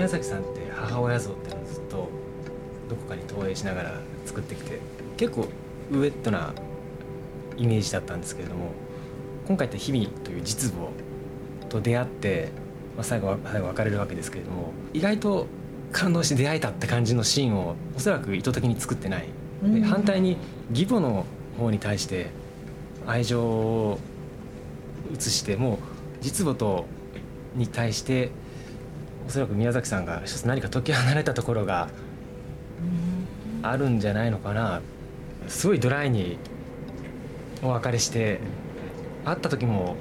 宮崎さんって母親像ってのをずっとどこかに投影しながら作ってきて結構ウエットなイメージだったんですけれども今回って日々という実母と出会って、まあ、最後は最後別れるわけですけれども意外と感動して出会えたって感じのシーンをおそらく意図的に作ってない。で反対に義母の方に対して愛情を移してもう実母とに対しておそらく宮崎さんが一つ何か解き放れたところがあるんじゃないのかな。すごいドライにお別れして会った時も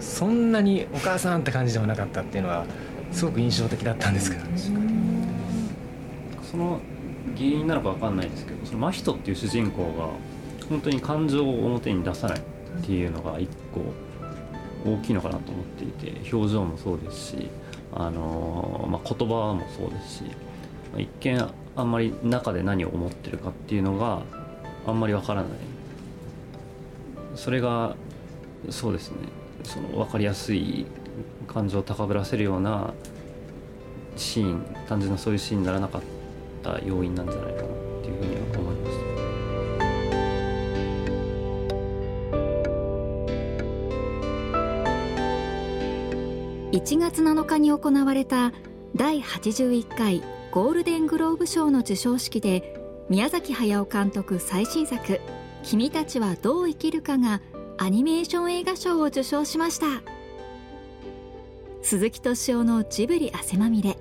そんなにお母さんって感じではなかったっていうのはすごく印象的だったんですけど、その原因なのか分かんないですけどその真人っていう主人公が本当に感情を表に出さないっていうのが一個大きいのかなと思っていて表情もそうですし、あのまあ、言葉もそうですし一見あんまり中で何を思ってるかっていうのがあんまり分からない。それがそうですね。その分かりやすい感情を高ぶらせるようなシーン単純なそういうシーンにならなかった要因なんじゃないかな1月7日に行われた第81回ゴールデングローブ賞の授賞式で宮崎駿監督最新作「君たちはどう生きるか」がアニメーション映画賞を受賞しました。鈴木敏夫のジブリ汗まみれ。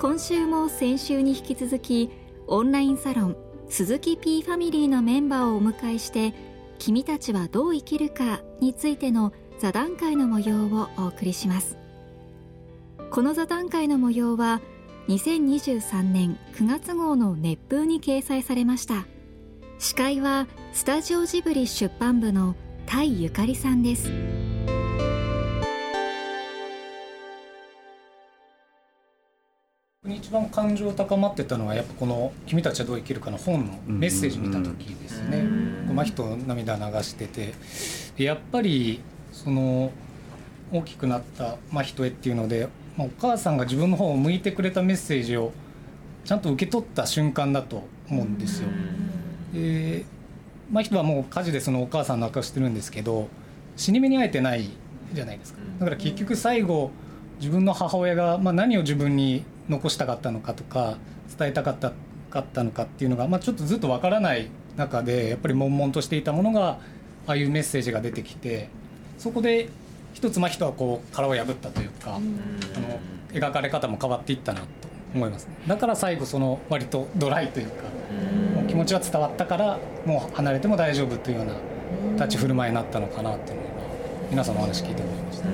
今週も先週に引き続きオンラインサロン鈴木 P ファミリーのメンバーをお迎えして「君たちはどう生きるか」についての座談会の模様をお送りします。この座談会の模様は2023年9月号の熱風に掲載されました。司会はスタジオジブリ出版部の田井ゆかりさんです。一番感情高まってたのはやっぱこの「君たちはどう生きるか」の本のメッセージ見た時ですね。真人涙流してて。やっぱりその大きくなった真人へっていうのでまあ、お母さんが自分の方を向いてくれたメッセージをちゃんと受け取った瞬間だと思うんですよ。でまあ、人はもう火事でそのお母さん亡くしてるんですけど死に目に会えてないじゃないですか。だから結局最後自分の母親が、まあ、何を自分に残したかったのかとか伝えたかったかったのかっていうのが、まあ、ちょっとずっとわからない中でやっぱり悶々としていたものがああいうメッセージが出てきてそこで一つ真人はこう殻を破ったというか、あの描かれ方も変わっていったなと思いますね。だから最後その割とドライというか、もう気持ちは伝わったからもう離れても大丈夫というような立ち振る舞いになったのかなっていうのは皆さんのお話聞いて思いました。も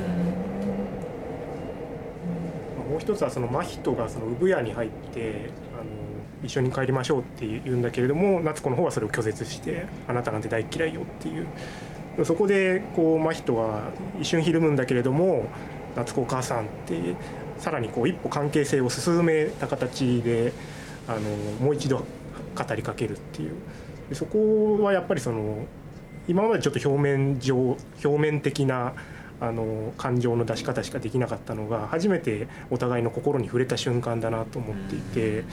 う一つはその真人がその産屋に入ってあの一緒に帰りましょうって言うん。だけれども夏子の方はそれを拒絶してあなたなんて大嫌いよっていうそこでこう真人は一瞬ひるむんだけれども夏子お母さんってさらにこう一歩関係性を進めた形であのもう一度語りかけるっていう。でそこはやっぱりその今までちょっと表面上表面的なあの感情の出し方しかできなかったのが初めてお互いの心に触れた瞬間だなと思っていて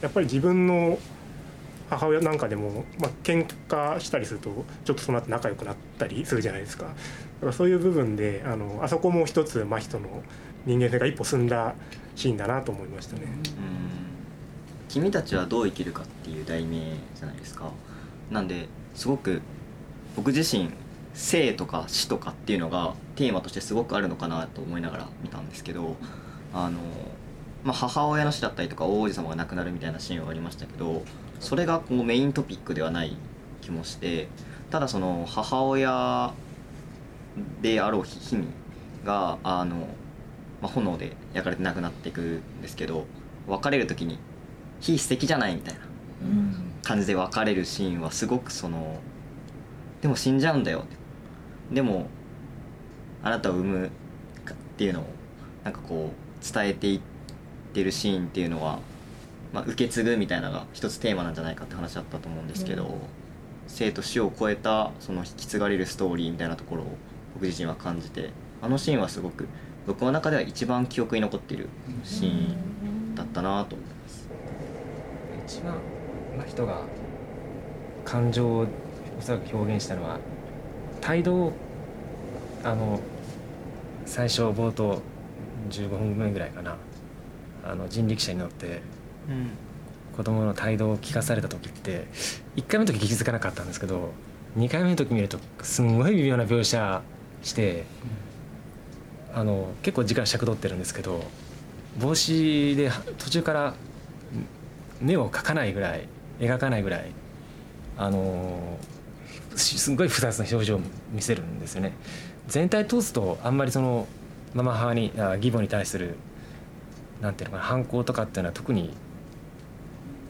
やっぱり自分の母親なんかでも、まあ喧嘩したりするとちょっとその後仲良くなったりするじゃないですか。だからそういう部分であのあそこも一つ真人の人間性が一歩進んだシーンだなと思いましたね。君たちはどう生きるかっていう題名じゃないですか。なんですごく僕自身生とか死とかっていうのがテーマとしてすごくあるのかなと思いながら見たんですけどあの、まあ、母親の死だったりとか王子様が亡くなるみたいなシーンはありましたけどそれがこうメイントピックではない気もしてただその母親であろう氷見があの、まあ、炎で焼かれて亡くなっていくんですけど別れる時に「火素敵じゃない」みたいな感じで別れるシーンはすごくその「でも死んじゃうんだよ」でもあなたを産むっていうのをなんかこう伝えていってるシーンっていうのはまあ、受け継ぐみたいなのが一つテーマなんじゃないかって話だったと思うんですけど、うん、生と死を超えたその引き継がれるストーリーみたいなところを僕自身は感じてあのシーンはすごく僕の中では一番記憶に残っているシーンだったなと思います。一番真人が感情をおそらく表現したのは態度をあの最初冒頭15分目ぐらいかな。あの人力車に乗って子供の態度を聞かされた時って1回目の時気づかなかったんですけど2回目の時見るとすんごい微妙な描写して、あの結構時間尺取ってるんですけど帽子で途中から目を描かないぐらい描かないぐらいあのしすごい複雑な表情を見せるんですよね。全体通すとあんまりそのママ母にあ義母に対するなんていうのかな反抗とかっていうのは特に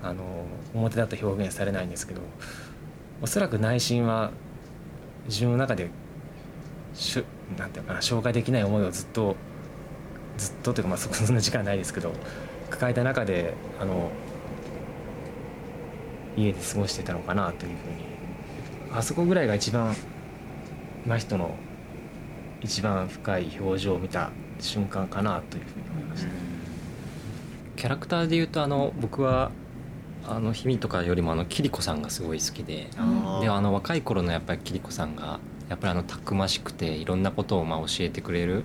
あの表立って表現されないんですけどおそらく内心は自分の中でしゅなんていうかな消化できない思いをずっとずっとというかまあ そんな時間ないですけど抱えた中であの家で過ごしてたのかなというふうにあそこぐらいが一番真人の一番深い表情を見た瞬間かなというふうに思いました。キャラクターでいうとあの僕はあの氷見とかよりもあの桐子さんがすごい好きで。であの若い頃のやっぱり桐子さんがやっぱりあのたくましくていろんなことをまあ教えてくれる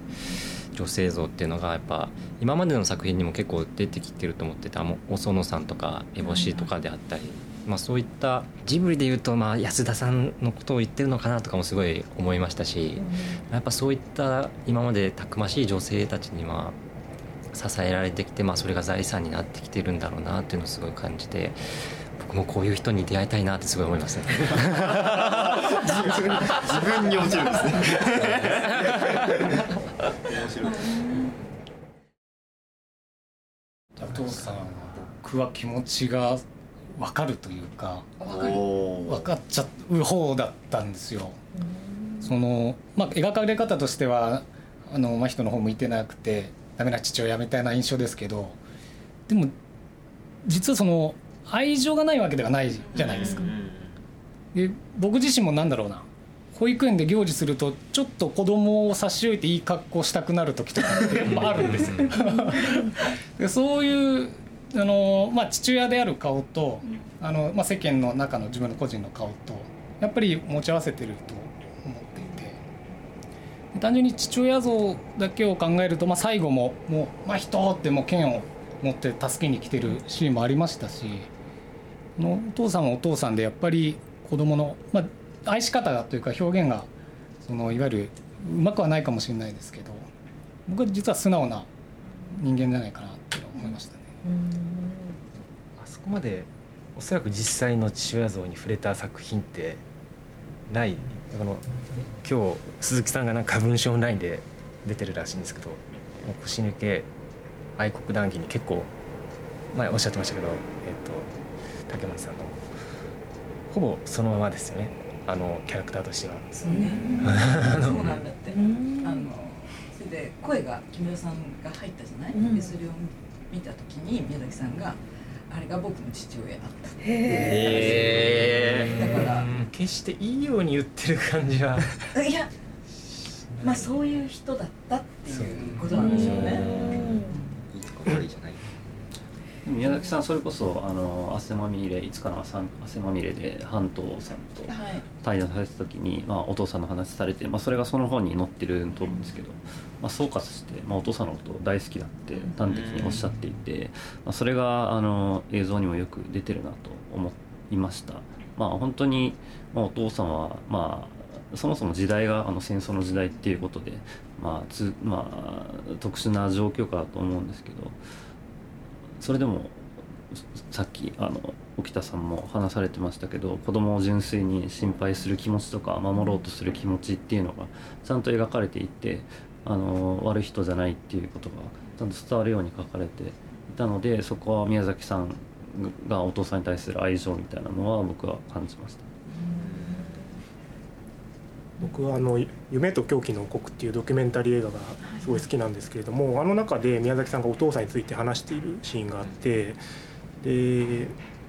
女性像っていうのがやっぱ今までの作品にも結構出てきてると思ってたもうお園さんとか烏帽子とかであったり、まあ、そういったジブリでいうとまあ安田さんのことを言ってるのかなとかもすごい思いましたし。やっぱそういった今までたくましい女性たちには支えられてきて、まあ、それが財産になってきてるんだろうなっていうのをすごい感じて僕もこういう人に出会いたいなってすごい思いますね。自分に落ちるんですね面白いお父さんは僕は気持ちが分かるというかお分かっちゃう方だったんですよ。そのまあ、描かれ方としてはあの真人の方向いてなくてダメな父親みたいな印象ですけどでも実はその愛情がないわけではないじゃないですか。で僕自身もなんだろうな保育園で行事するとちょっと子供を差し置いていい格好したくなる時とかってやっぱあるんですよ。でそういうあの、まあ、父親である顔とあの、まあ、世間の中の自分の個人の顔とやっぱり持ち合わせてると単純に父親像だけを考えると、まあ、最後ももう「まあ、人!」ってもう剣を持って助けに来てるシーンもありましたしのお父さんはお父さんでやっぱり子供の、まあ、愛し方というか表現がそのいわゆるうまくはないかもしれないですけど僕は実は素直な人間じゃないかなって思いましたね。あそこまでおそらく実際の父親像に触れた作品ってないこの今日鈴木さんがなんか文章オンラインで出てるらしいんですけどもう腰抜け愛国談義に結構前おっしゃってましたけど、えっと、竹森さんのほぼそのままですよね。あのキャラクターとしては。そうね。そうなんだって。あのそれで声が木村さんが入ったじゃない、うん。でそれを見た時に宮崎さんがあれが僕の父親だった。へだからうん決していいように言ってる感じは。いやまあそういう人だったっていうことなんでしょうね。いいとか悪いじゃない。宮崎さんそれこそあの汗まみれいつかなさん汗まみれで半藤さんと。はい対談された時に、まあ、お父さんの話されて、まあ、それがその本に載ってると思うんですけど、まあ、総括して、まあ、お父さんのこと大好きだって端的におっしゃっていて、まあ、それがあの映像にもよく出てるなと思いました。まあ、本当に、まあ、お父さんは、まあ、そもそも時代があの戦争の時代っていうことで、まあつまあ、特殊な状況下だと思うんですけどそれでもさっきあの沖田さんも話されてましたけど子供を純粋に心配する気持ちとか守ろうとする気持ちっていうのがちゃんと描かれていてあの悪い人じゃないっていうことがちゃんと伝わるように書かれていたのでそこは宮崎さんがお父さんに対する愛情みたいなのは僕は感じました。僕はあの「夢と狂気の王国」っていうドキュメンタリー映画がすごい好きなんですけれどもあの中で宮崎さんがお父さんについて話しているシーンがあってで、まあ、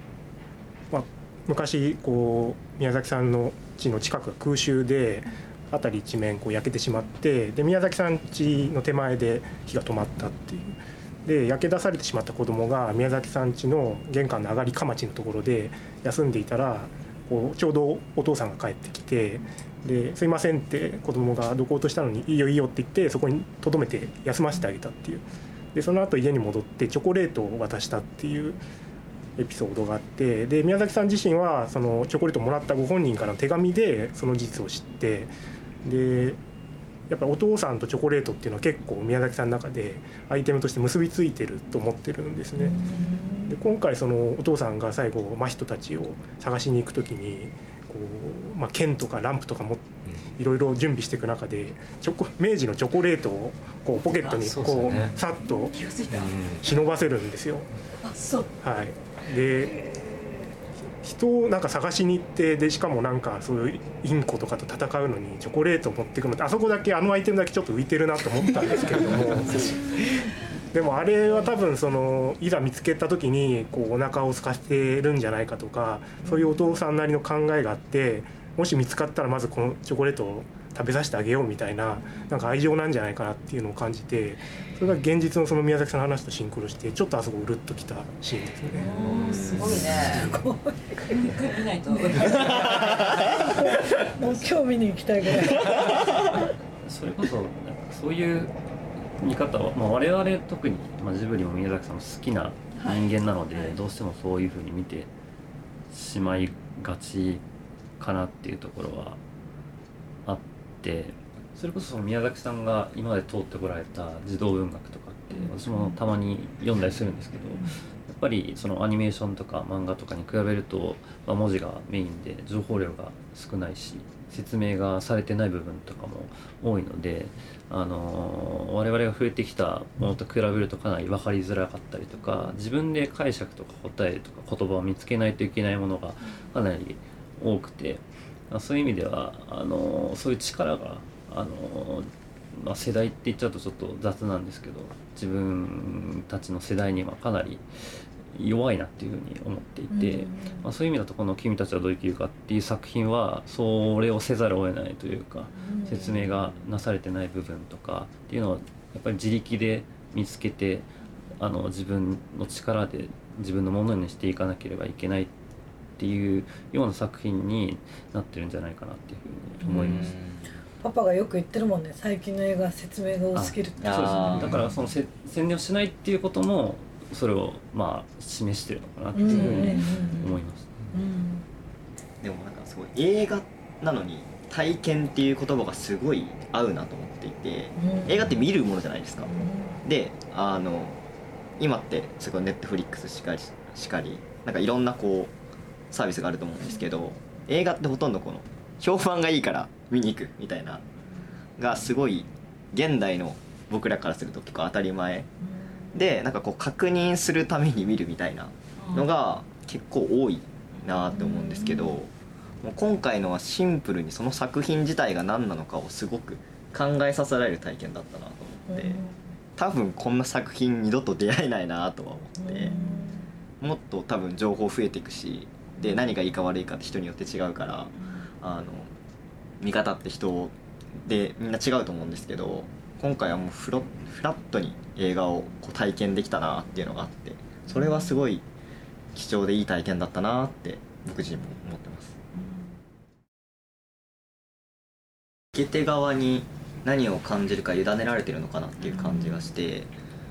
昔こう宮崎さんの家の近くが空襲で辺り一面こう焼けてしまってで宮崎さん家の手前で火が止まったっていう。で焼け出されてしまった子供が宮崎さん家の玄関の上がりかまちのところで休んでいたらこうちょうどお父さんが帰ってきてで「すいません」って子供がどこうとしたのに「いいよいいよ」って言ってそこにとどめて休ませてあげたっていう。でその後家に戻ってチョコレートを渡したっていう。エピソードがあってで宮崎さん自身はそのチョコレートをもらったご本人からの手紙でその事実を知ってでやっぱお父さんとチョコレートっていうのは結構宮崎さんの中でアイテムとして結びついてると思ってるんですね。で今回そのお父さんが最後真人たちを探しに行く時にこう、まあ、剣とかランプとかもいろいろ準備していく中でチョコ明治のチョコレートをこうポケットにこう、ね、さっと忍ばせるんですよ。あそう。はいで人をなんか探しに行ってでしかもなんかそういうインコとかと戦うのにチョコレートを持ってくのってあそこだけあのアイテムだけちょっと浮いてるなと思ったんですけれども。でもあれは多分そのいざ見つけた時にこうお腹を空かせてるんじゃないかとかそういうお父さんなりの考えがあってもし見つかったらまずこのチョコレートを食べさせてあげようみたいななんか愛情なんじゃないかなっていうのを感じてそれが現実のその宮崎さんの話とシンクロしてちょっとあそこうるっときたシーンですね。すごいね。見ないと。もう興味に行きたいぐらい。それこそなんかそういう見方は、まあ、我々特に、まあ、ジブリも宮崎さんも好きな人間なので、はい、どうしてもそういうふうに見てしまいがちかなっていうところはあって。それこそその宮崎さんが今まで通ってこられた児童文学とかって私もたまに読んだりするんですけどやっぱりそのアニメーションとか漫画とかに比べると、まあ、文字がメインで情報量が少ないし説明がされてない部分とかも多いので、あの我々が触れてきたものと比べるとかなり分かりづらかったりとか自分で解釈とか答えとか言葉を見つけないといけないものがかなり多くてそういう意味ではあのそういう力があの、まあ、世代って言っちゃうとちょっと雑なんですけど自分たちの世代にはかなり弱いなっていうふうに思っていて、まあ、そういう意味だとこの「君たちはどう生きるか」っていう作品はそれをせざるを得ないというか説明がなされてない部分とかっていうのはやっぱり自力で見つけてあの自分の力で自分のものにしていかなければいけないっていうような作品になってるんじゃないかなっていうふうに思います。パパがよく言ってるもんね。最近の映画説明が多すぎるってそうですね。だからそのせ宣伝をしないっていうこともそれをまあ示してるのかなっていうふうに思います、でもなんかすごい映画なのに体験っていう言葉がすごい合うなと思っていて、映画って見るものじゃないですか、であの今ってすごいネットフリックスしかりしかりなんかいろんなこうサービスがあると思うんですけど映画ってほとんどこの評判がいいから見に行くみたいながすごい現代の僕らからすると結構当たり前。でなんかこう確認するために見るみたいなのが結構多いなって思うんですけどもう今回のはシンプルにその作品自体が何なのかをすごく考えさせられる体験だったなと思って多分こんな作品二度と出会えないなとは思ってもっと多分情報増えていくしで何がいいか悪いかって人によって違うからあの見方って人でみんな違うと思うんですけど今回はもうフロフラットに映画をこう体験できたなっていうのがあってそれはすごい貴重でいい体験だったなって僕自身も思ってます。受け手側に何を感じるか委ねられてるのかなっていう感じがして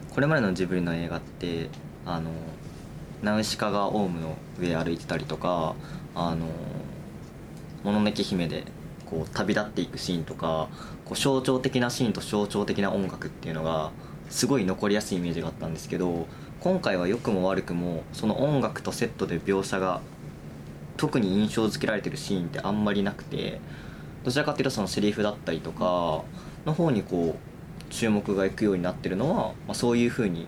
これまでのジブリの映画ってあのナウシカがオウムの上歩いてたりとかあのもののけ姫でこう旅立っていくシーンとかこう象徴的なシーンと象徴的な音楽っていうのがすごい残りやすいイメージがあったんですけど今回は良くも悪くもその音楽とセットで描写が特に印象付けられてるシーンってあんまりなくてどちらかというとそのセリフだったりとかの方にこう注目がいくようになってるのは、まあ、そういうふうに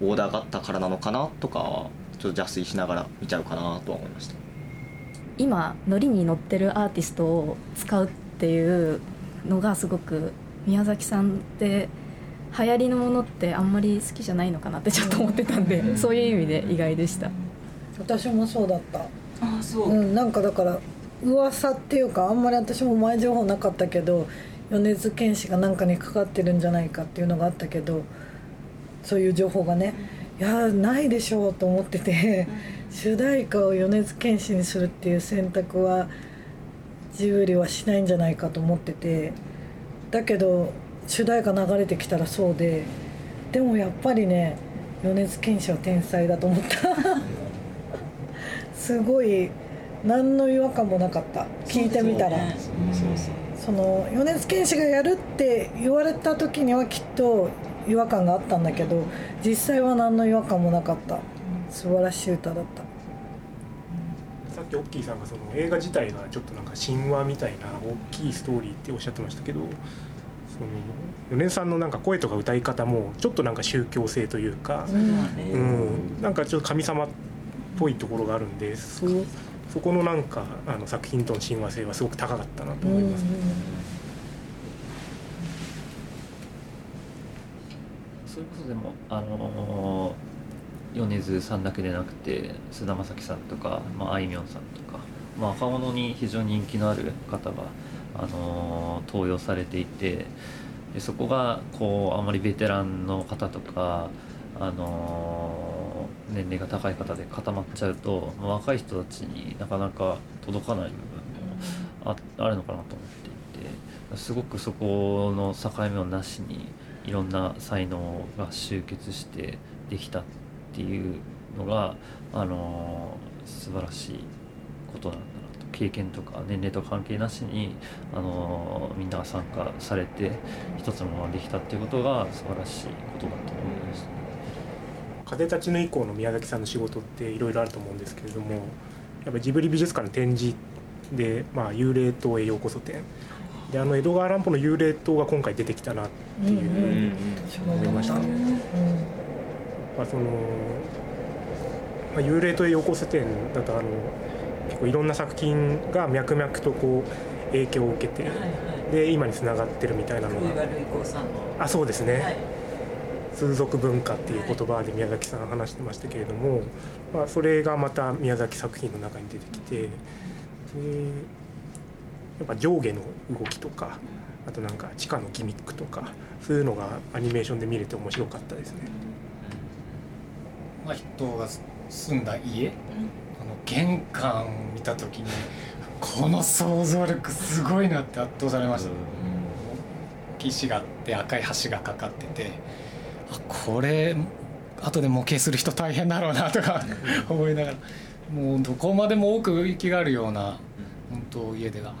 オーダーがあったからなのかなとかちょっと邪推しながら見ちゃうかなとは思いました。今ノリに乗ってるアーティストを使うっていうのがすごく宮崎さんって流行りのものってあんまり好きじゃないのかなってちょっと思ってたんで、そういう意味で意外でした。私もそうだった。あそう、うん、なんかだから噂っていうかあんまり私も前情報なかったけど米津玄師が何かにかかってるんじゃないかっていうのがあったけどそういう情報がねいやないでしょうと思ってて主題歌を米津玄師にするっていう選択はジブリはしないんじゃないかと思っててだけど主題歌流れてきたらそうででもやっぱりね米津玄師は天才だと思った。すごい何の違和感もなかった。聞いてみたら。その米津玄師がやるって言われた時にはきっと違和感があったんだけど実際は何の違和感もなかった。素晴らしい歌だった。さっきオッキーさんがその映画自体がちょっとなんか神話みたいな大きいストーリーっておっしゃってましたけどその米津さんのなんか声とか歌い方もちょっとなんか宗教性というか、うん、なんかちょっと神様っぽいところがあるんでそそこのなんかあの作品との親和性はすごく高かったなと思います、ね。それこそでもあの米津さんだけでなくて菅田将暉さんとか、まあ、あいみょんさんとか、まあ、若者に非常に人気のある方が、あの登用されていてでそこがこうあまりベテランの方とか、あの年齢が高い方で固まっちゃうと、まあ、若い人たちになかなか届かない部分もああるのかなと思っていてすごくそこの境目をなしにいろんな才能が集結してできたっていうのが、あの素晴らしいことなんだなと経験とか年齢と関係なしに、あのみんなが参加されて一つのものができたっていうことが素晴らしいことだと思います、ね。風立ちぬ以降の宮崎さんの仕事っていろいろあると思うんですけれどもやっぱジブリ美術館の展示で、まあ、幽霊島へようこそ展であの江戸川乱歩の幽霊島が今回出てきたなっていう。ふうに思いました。まあ、その、まあ、幽霊島へようこそ展だとあの結構いろんな作品が脈々とこう影響を受けて、はいはい、で今につながってるみたいなのが。あそうですね、はい、通俗文化っていう言葉で宮崎さん話してましたけれども、まあ、それがまた宮崎作品の中に出てきて。やっぱ上下の動きとかあとなんか地下のギミックとかそういうのがアニメーションで見れて面白かったですね。まあ、人が住んだ家、あの玄関見た時にこの想像力すごいなって圧倒されました。岸があって赤い橋がかかっててあこれ後で模型する人大変だろうなとか思いながらもうどこまでも奥行きがあるような本当家では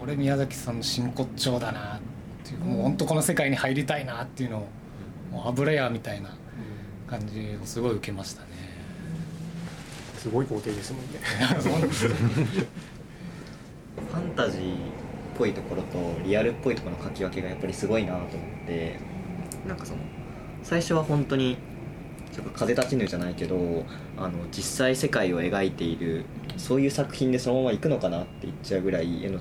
これ宮崎さんの真骨頂だなっていうもう本当この世界に入りたいなっていうのをもう油屋みたいな感じをすごい受けましたね。すごい工程ですもんね。ファンタジーっぽいところとリアルっぽいところの書き分けがやっぱりすごいなと思ってなんかその最初は本当に風立ちぬじゃないけどあの実際世界を描いているそういう作品でそのまま行くのかなって言っちゃうぐらい絵の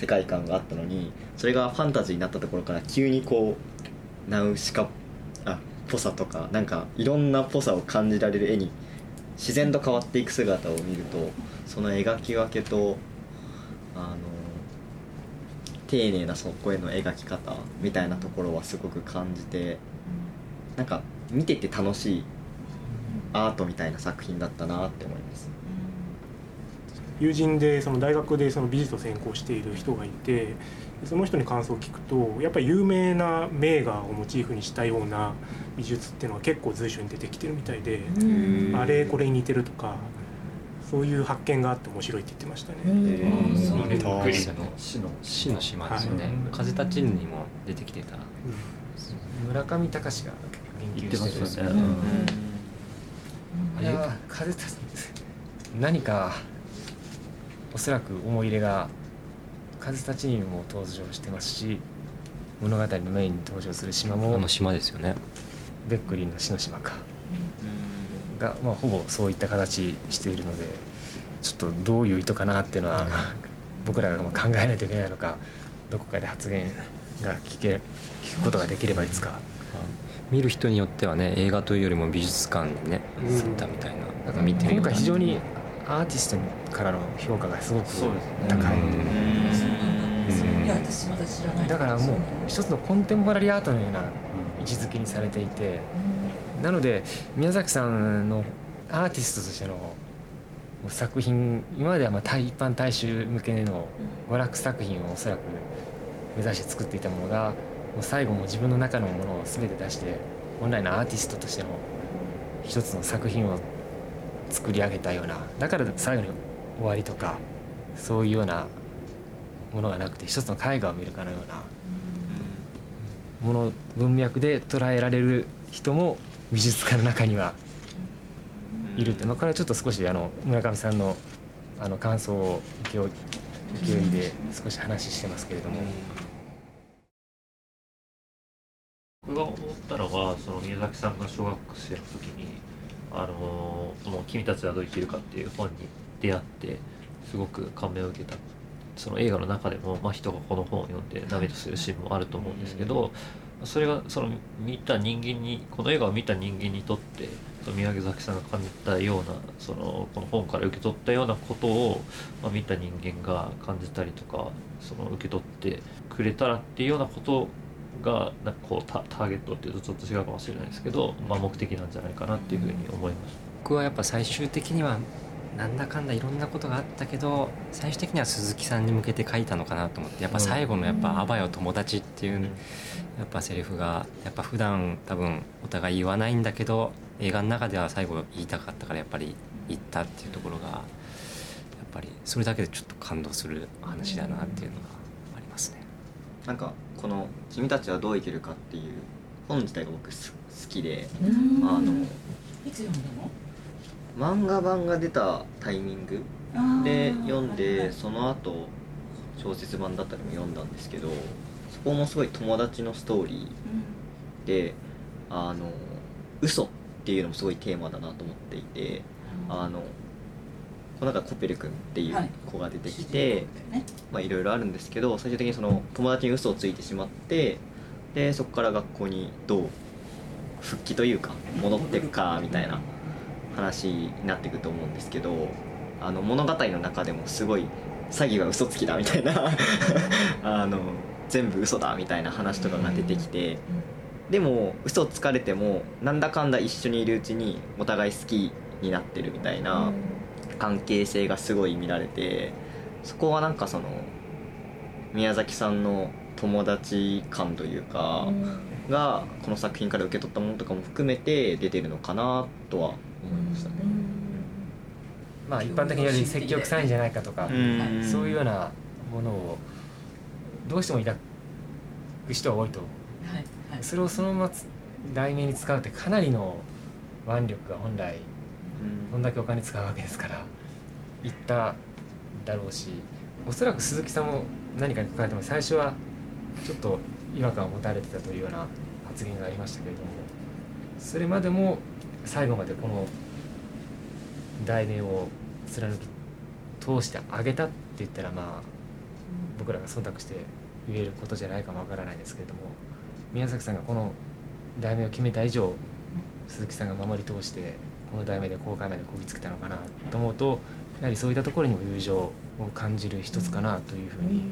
世界観があったのにそれがファンタジーになったところから急にこうナウシカあぽさとかなんかいろんなぽさを感じられる絵に自然と変わっていく姿を見るとその描き分けとあの丁寧なそこへの描き方みたいなところはすごく感じてなんか見てて楽しいアートみたいな作品だったなって思います。友人でその大学でその美術を専攻している人がいてその人に感想を聞くとやっぱり有名な名画をモチーフにしたような美術っていうのは結構随所に出てきてるみたいであれこれに似てるとかそういう発見があって面白いって言ってましたね。そうね、グリの死の死の島ですよね。はい、風立ちぬにも出てきてた。村上隆が言ってましたね。いや風立ち何かおそらく思い入れが風立ちにも登場してますし物語のメインに登場する島もあの島ですよね。ベックリンの死の島か。が、まあ、ほぼそういった形しているのでちょっとどういう意図かなっていうのは僕らが考えないといけないのかどこかで発言が聞け聞くことができればいつか。見る人によってはね映画というよりも美術館にね映ったみたいな,、なんか見てる今回非常にアーティストからの評価がすごく高い。だからもう一つのコンテンポラリーアートのような位置づけにされていてなので宮崎さんのアーティストとしての作品今まではまあ一般大衆向けの娯楽作品をおそらく目指して作っていたものがもう最後も自分の中のものを全て出して本来のアーティストとしての一つの作品を作り上げたようなだから最後に終わりとかそういうようなものがなくて一つの絵画を見るかのようなもの文脈で捉えられる人も美術家の中にはいるって、まあ、これはちょっと少しあの村上さんのあの感想を受け負いで少し話してますけれども。僕が思ったのがその宮崎さんが小学生の時に「あのもう君たちはどう生きるか」っていう本に出会ってすごく感銘を受けたその映画の中でも、まあ、人がこの本を読んで涙するシーンもあると思うんですけどそれがその見た人間にこの映画を見た人間にとってその宮崎さんが感じたようなそのこの本から受け取ったようなことを、まあ、見た人間が感じたりとかその受け取ってくれたらっていうようなことがなんかこうタターゲットっていうとちょっと違うかもしれないですけど、まあ、目的なんじゃないかなっていうふうに思います。僕はやっぱ最終的にはなんだかんだいろんなことがあったけど最終的には鈴木さんに向けて書いたのかなと思ってやっぱ最後のやっぱ「あばよ友達」っていうやっぱセリフがやっぱ普段多分お互い言わないんだけど映画の中では最後言いたかったからやっぱり言ったっていうところがやっぱりそれだけでちょっと感動する話だなっていうのがありますね。なんかこの「君たちはどう生きるか」っていう本自体が僕好きであのいつ読んだの？漫画版が出たタイミングで読んでその後小説版だったりも読んだんですけどそこもすごい友達のストーリーで、あの嘘っていうのもすごいテーマだなと思っていて、あのこの中コペル君っていう子が出てきて、まあいろいろあるんですけど最終的にその友達に嘘をついてしまってでそこから学校にどう復帰というか戻っていくかみたいな話になっていくと思うんですけどあの物語の中でもすごい詐欺は嘘つきだみたいな あの全部嘘だみたいな話とかが出てきてでも嘘つかれてもなんだかんだ一緒にいるうちにお互い好きになってるみたいな関係性がすごい見られてそこはなんかその宮崎さんの友達感というかがこの作品から受け取ったものとかも含めて出てるのかなとは思いましたね。まあ一般的により積極臭いんじゃないかとかそういうようなものをどうしても抱く人は多いと、はい。はい、それをそのまま題名に使うってかなりの腕力が本来こんだけお金使うわけですから言っただろうしおそらく鈴木さんも何かに書かれても最初はちょっと違和感を持たれてたというような発言がありましたけれどもそれまでも最後までこの題名を貫き通してあげたって言ったらまあ僕らが忖度して言えることじゃないかもわからないですけれども宮崎さんがこの題名を決めた以上鈴木さんが守り通してこの題名で公開までこぎつけたのかなと思うとやはりそういったところにも友情を感じる一つかなというふうに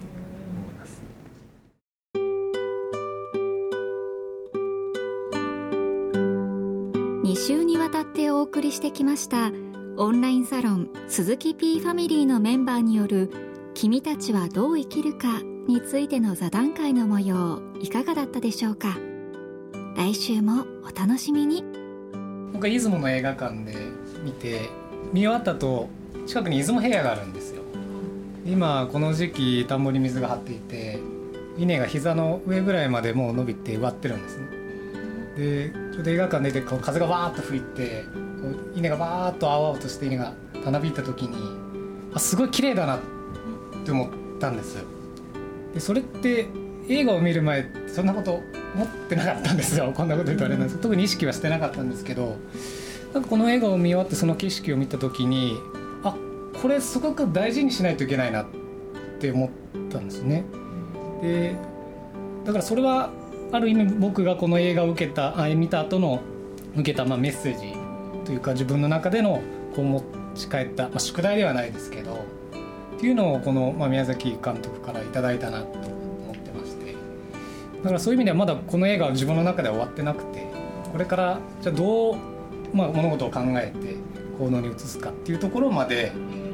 送りしてきました。オンラインサロン鈴木 P ファミリーのメンバーによる「君たちはどう生きるか」についての座談会の模様いかがだったでしょうか？来週もお楽しみに。僕は出雲の映画館で見て見終わったと近くに出雲平野があるんですよ。今この時期田んぼに水が張っていて稲が膝の上ぐらいまでもう伸びて植わってるんですね。でちょうど映画館出てこう風がわーっと吹いて稲がわーっと青々として稲がたなびいた時にあすごい綺麗だなって思ったんです。でそれって映画を見る前そんなこと思ってなかったんですよ。こんなこと言うとあれなんです。特に意識はしてなかったんですけどなんかこの映画を見終わってその景色を見た時にあこれすごく大事にしないといけないなって思ったんですね。でだからそれはある意味僕がこの映画を受けたあ見た後の受けたまあメッセージというか自分の中でのこう持ち帰った、まあ、宿題ではないですけどっていうのをこの、まあ、宮崎監督から頂いたなと思ってまして。だからそういう意味ではまだこの映画は自分の中では終わってなくてこれからじゃあどう、まあ、物事を考えて行動に移すかっていうところまで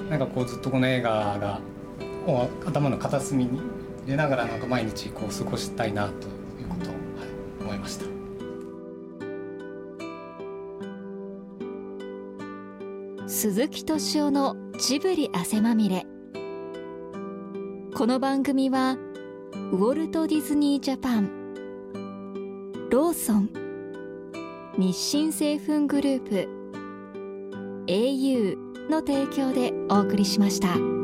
なんかこうずっとこの映画が頭の片隅に入れながらなんか毎日こう過ごしたいなと鈴木敏夫のジブリ汗まみれこの番組はウォルト・ディズニー・ジャパンローソン日清製粉グループ au の提供でお送りしました。